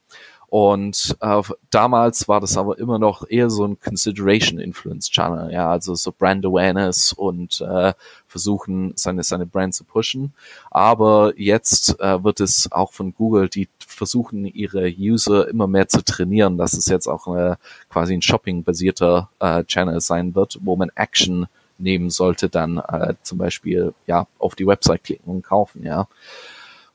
Und äh, damals war das aber immer noch eher so ein Consideration Influence Channel, ja, also so Brand Awareness und äh, versuchen seine seine Brand zu pushen. Aber jetzt äh, wird es auch von Google, die versuchen ihre User immer mehr zu trainieren, dass es jetzt auch äh, quasi ein Shopping basierter äh, Channel sein wird, wo man Action nehmen sollte, dann äh, zum Beispiel ja auf die Website klicken und kaufen, ja.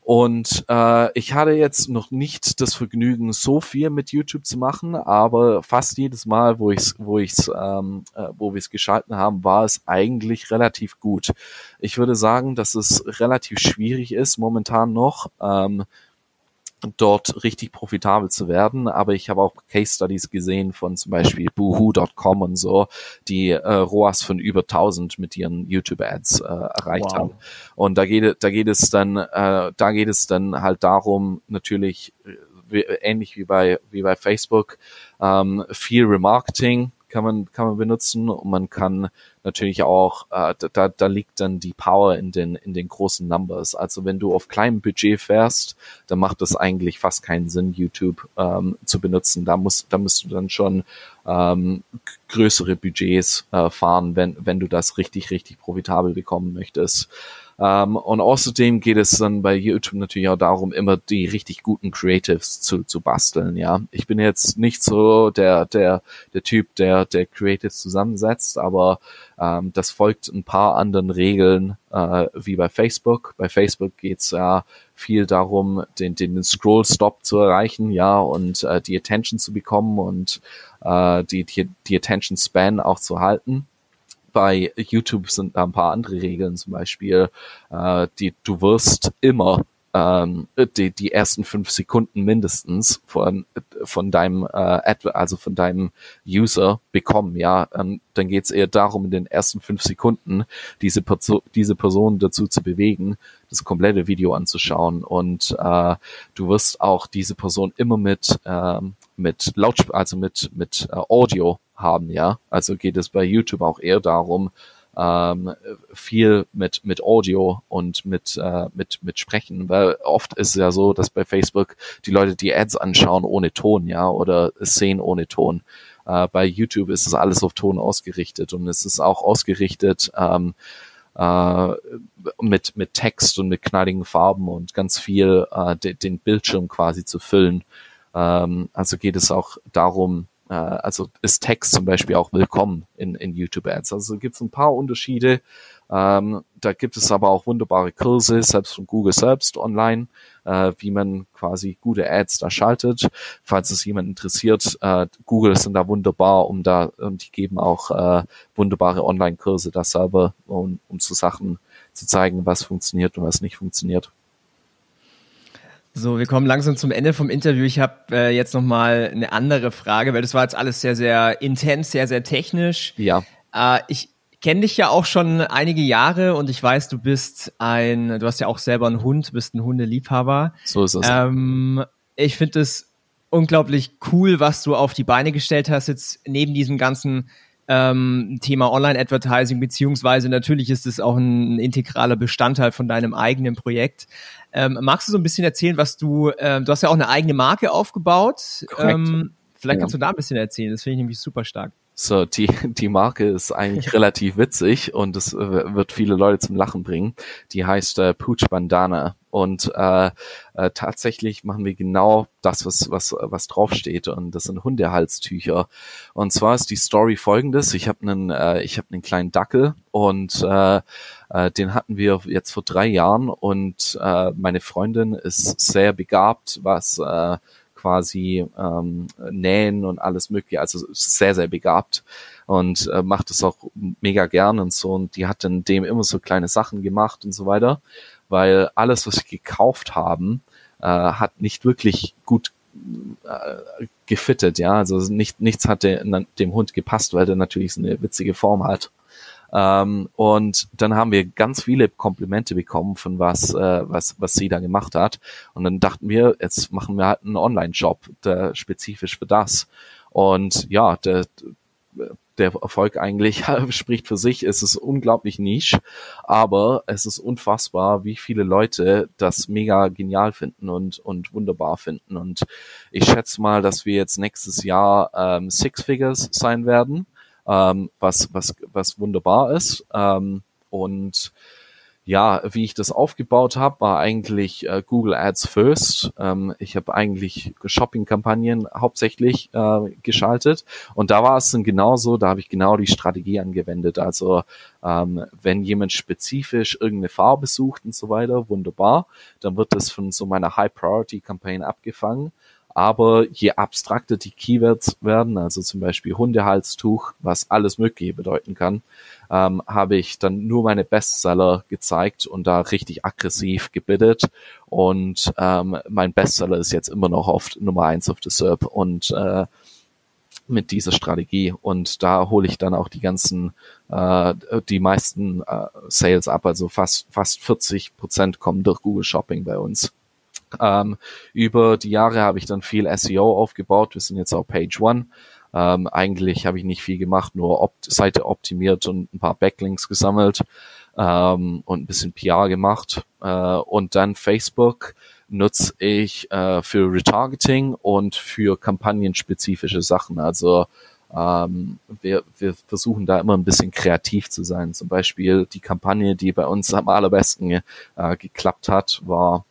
Und äh, ich hatte jetzt noch nicht das Vergnügen, so viel mit YouTube zu machen, aber fast jedes Mal, wo ich's, wo ich's, ähm, äh, wo wir es geschalten haben, war es eigentlich relativ gut. Ich würde sagen, dass es relativ schwierig ist momentan noch. Ähm, dort richtig profitabel zu werden. Aber ich habe auch Case Studies gesehen von zum Beispiel Boohoo.com und so, die äh, ROAS von über 1000 mit ihren YouTube Ads äh, erreicht wow. haben. Und da geht, da geht es dann, äh, da geht es dann halt darum, natürlich äh, ähnlich wie bei, wie bei Facebook, ähm, viel Remarketing, kann man, kann man benutzen und man kann natürlich auch, äh, da, da liegt dann die Power in den, in den großen Numbers. Also wenn du auf kleinem Budget fährst, dann macht das eigentlich fast keinen Sinn, YouTube ähm, zu benutzen. Da muss, da musst du dann schon ähm, größere Budgets äh, fahren, wenn, wenn du das richtig, richtig profitabel bekommen möchtest. Ähm, und außerdem geht es dann bei YouTube natürlich auch darum, immer die richtig guten Creatives zu, zu basteln. Ja, ich bin jetzt nicht so der der der Typ, der der Creatives zusammensetzt, aber ähm, das folgt ein paar anderen Regeln äh, wie bei Facebook. Bei Facebook geht's ja viel darum, den, den Scroll-Stop zu erreichen, ja, und äh, die Attention zu bekommen und äh, die, die, die Attention Span auch zu halten bei YouTube sind da ein paar andere Regeln, zum Beispiel, äh, die du wirst immer ähm, die, die ersten fünf Sekunden mindestens von von deinem äh, also von deinem User bekommen. Ja, ähm, dann geht es eher darum, in den ersten fünf Sekunden diese Perso diese Person dazu zu bewegen, das komplette Video anzuschauen und äh, du wirst auch diese Person immer mit ähm, mit Lautsprecher, also mit mit äh, Audio haben, ja. Also geht es bei YouTube auch eher darum, ähm, viel mit mit Audio und mit äh, mit mit Sprechen, weil oft ist es ja so, dass bei Facebook die Leute die Ads anschauen ohne Ton, ja, oder sehen ohne Ton. Äh, bei YouTube ist es alles auf Ton ausgerichtet und es ist auch ausgerichtet ähm, äh, mit mit Text und mit knalligen Farben und ganz viel äh, de, den Bildschirm quasi zu füllen. Ähm, also geht es auch darum, äh, also ist Text zum Beispiel auch willkommen in, in YouTube Ads. Also gibt es ein paar Unterschiede. Ähm, da gibt es aber auch wunderbare Kurse, selbst von Google selbst online, äh, wie man quasi gute Ads da schaltet. Falls es jemand interessiert, äh, Google sind da wunderbar, um da, und die geben auch äh, wunderbare Online-Kurse da selber, um, um zu Sachen zu zeigen, was funktioniert und was nicht funktioniert. So, wir kommen langsam zum Ende vom Interview. Ich habe äh, jetzt noch mal eine andere Frage, weil das war jetzt alles sehr, sehr intens, sehr, sehr technisch. Ja. Äh, ich kenne dich ja auch schon einige Jahre und ich weiß, du bist ein, du hast ja auch selber einen Hund, bist ein Hundeliebhaber. So ist es. Ähm, ich finde es unglaublich cool, was du auf die Beine gestellt hast jetzt neben diesem ganzen ähm, Thema Online-Advertising, beziehungsweise natürlich ist es auch ein, integraler Bestandteil von deinem eigenen Projekt. Ähm, magst du so ein bisschen erzählen, was du, ähm, du hast ja auch eine eigene Marke aufgebaut. Ähm, vielleicht kannst du da ein bisschen erzählen, das finde ich nämlich super stark. So, die, die Marke ist eigentlich (laughs) relativ witzig und es äh, wird viele Leute zum Lachen bringen. Die heißt äh, Pooch Bandana. Und äh, äh, tatsächlich machen wir genau das, was, was, was draufsteht. Und das sind Hundehalstücher. Und zwar ist die Story folgendes. Ich habe einen, äh, ich habe einen kleinen Dackel und äh, äh, den hatten wir jetzt vor drei Jahren und äh, meine Freundin ist sehr begabt, was äh, quasi ähm, nähen und alles mögliche. Also sehr, sehr begabt und äh, macht es auch mega gern und so. Und die hat dann dem immer so kleine Sachen gemacht und so weiter, weil alles, was sie gekauft haben, äh, hat nicht wirklich gut äh, gefittet, ja. Also nicht, nichts hat de, dem Hund gepasst, weil der natürlich eine witzige Form hat. Ähm, und dann haben wir ganz viele Komplimente bekommen von was, äh, was, was sie da gemacht hat. Und dann dachten wir, jetzt machen wir halt einen Online-Shop, der spezifisch für das. Und ja, der, der Erfolg eigentlich (laughs) spricht für sich. Es ist unglaublich nisch, aber es ist unfassbar, wie viele Leute das mega genial finden und, und wunderbar finden. Und ich schätze mal, dass wir jetzt nächstes Jahr ähm, Six Figures sein werden ähm, was, was, was wunderbar ist. Ähm, und ja, wie ich das aufgebaut habe, war eigentlich äh, Google Ads First. Ähm, ich habe eigentlich Shopping-Kampagnen hauptsächlich äh, geschaltet und da war es dann genauso, da habe ich genau die Strategie angewendet. Also ähm, wenn jemand spezifisch irgendeine Farbe sucht und so weiter, wunderbar, dann wird das von so meiner High-Priority-Campaign abgefangen. Aber je abstrakter die Keywords werden, also zum Beispiel Hundehalstuch, was alles Mögliche bedeuten kann, ähm, habe ich dann nur meine Bestseller gezeigt und da richtig aggressiv gebittet. Und ähm, mein Bestseller ist jetzt immer noch oft Nummer eins auf der SERP und äh, mit dieser Strategie und da hole ich dann auch die ganzen, äh, die meisten äh, Sales ab, also fast fast 40 Prozent kommen durch Google Shopping bei uns. Ähm, über die Jahre habe ich dann viel SEO aufgebaut. Wir sind jetzt auf Page One. Ähm, eigentlich habe ich nicht viel gemacht, nur Opt Seite optimiert und ein paar Backlinks gesammelt ähm, und ein bisschen PR gemacht. Äh, und dann Facebook nutze ich äh, für Retargeting und für kampagnenspezifische Sachen. Also ähm, wir, wir versuchen da immer ein bisschen kreativ zu sein. Zum Beispiel die Kampagne, die bei uns am allerbesten äh, geklappt hat, war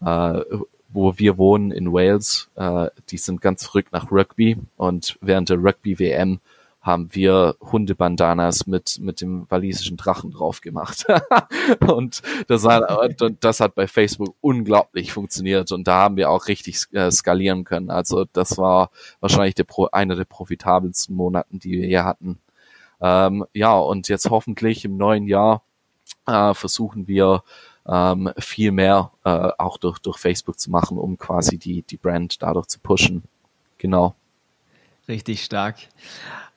äh, wo wir wohnen in Wales, äh, die sind ganz verrückt nach Rugby und während der Rugby-WM haben wir Hundebandanas mit, mit dem walisischen Drachen drauf gemacht. (laughs) und das hat, das hat bei Facebook unglaublich funktioniert und da haben wir auch richtig äh, skalieren können. Also das war wahrscheinlich der, einer der profitabelsten Monaten, die wir hier hatten. Ähm, ja, und jetzt hoffentlich im neuen Jahr äh, versuchen wir ähm, viel mehr äh, auch durch, durch Facebook zu machen, um quasi die, die Brand dadurch zu pushen. Genau. Richtig stark.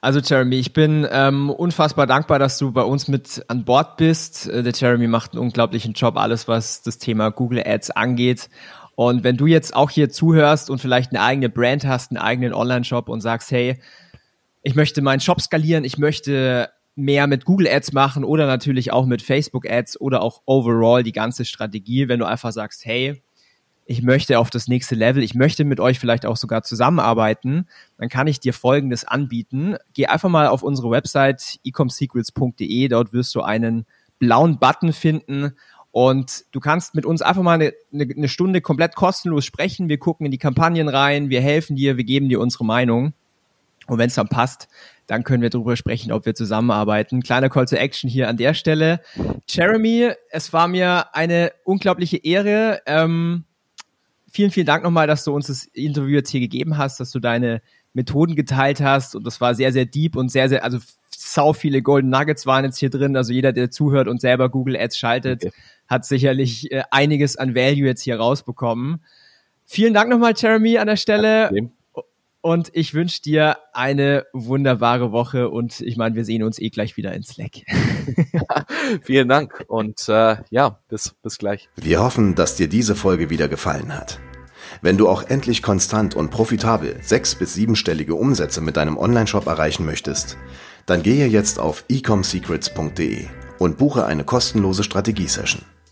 Also Jeremy, ich bin ähm, unfassbar dankbar, dass du bei uns mit an Bord bist. Äh, der Jeremy macht einen unglaublichen Job, alles was das Thema Google Ads angeht. Und wenn du jetzt auch hier zuhörst und vielleicht eine eigene Brand hast, einen eigenen Online-Shop und sagst, hey, ich möchte meinen Shop skalieren, ich möchte mehr mit Google Ads machen oder natürlich auch mit Facebook Ads oder auch overall die ganze Strategie, wenn du einfach sagst, hey, ich möchte auf das nächste Level, ich möchte mit euch vielleicht auch sogar zusammenarbeiten, dann kann ich dir Folgendes anbieten. Geh einfach mal auf unsere Website ecomsecrets.de, dort wirst du einen blauen Button finden und du kannst mit uns einfach mal eine, eine, Stunde komplett kostenlos sprechen. Wir gucken in die Kampagnen rein, wir helfen dir, wir geben dir unsere Meinung. Und wenn es dann passt, dann können wir darüber sprechen, ob wir zusammenarbeiten. Kleiner Call to Action hier an der Stelle. Jeremy, es war mir eine unglaubliche Ehre. Ähm, vielen, vielen Dank nochmal, dass du uns das Interview jetzt hier gegeben hast, dass du deine Methoden geteilt hast und das war sehr, sehr deep und sehr, sehr, also sau viele Golden Nuggets waren jetzt hier drin. Also jeder, der zuhört und selber Google Ads schaltet, okay. hat sicherlich äh, einiges an Value jetzt hier rausbekommen. Vielen Dank nochmal, Jeremy, an der Stelle. Okay. Und ich wünsche dir eine wunderbare Woche und ich meine, wir sehen uns eh gleich wieder in Slack. (laughs) vielen Dank und äh, ja, bis, bis gleich. Wir hoffen, dass dir diese Folge wieder gefallen hat. Wenn du auch endlich konstant und profitabel sechs- bis siebenstellige Umsätze mit deinem Onlineshop erreichen möchtest, dann gehe jetzt auf ecomsecrets.de und buche eine kostenlose Strategiesession.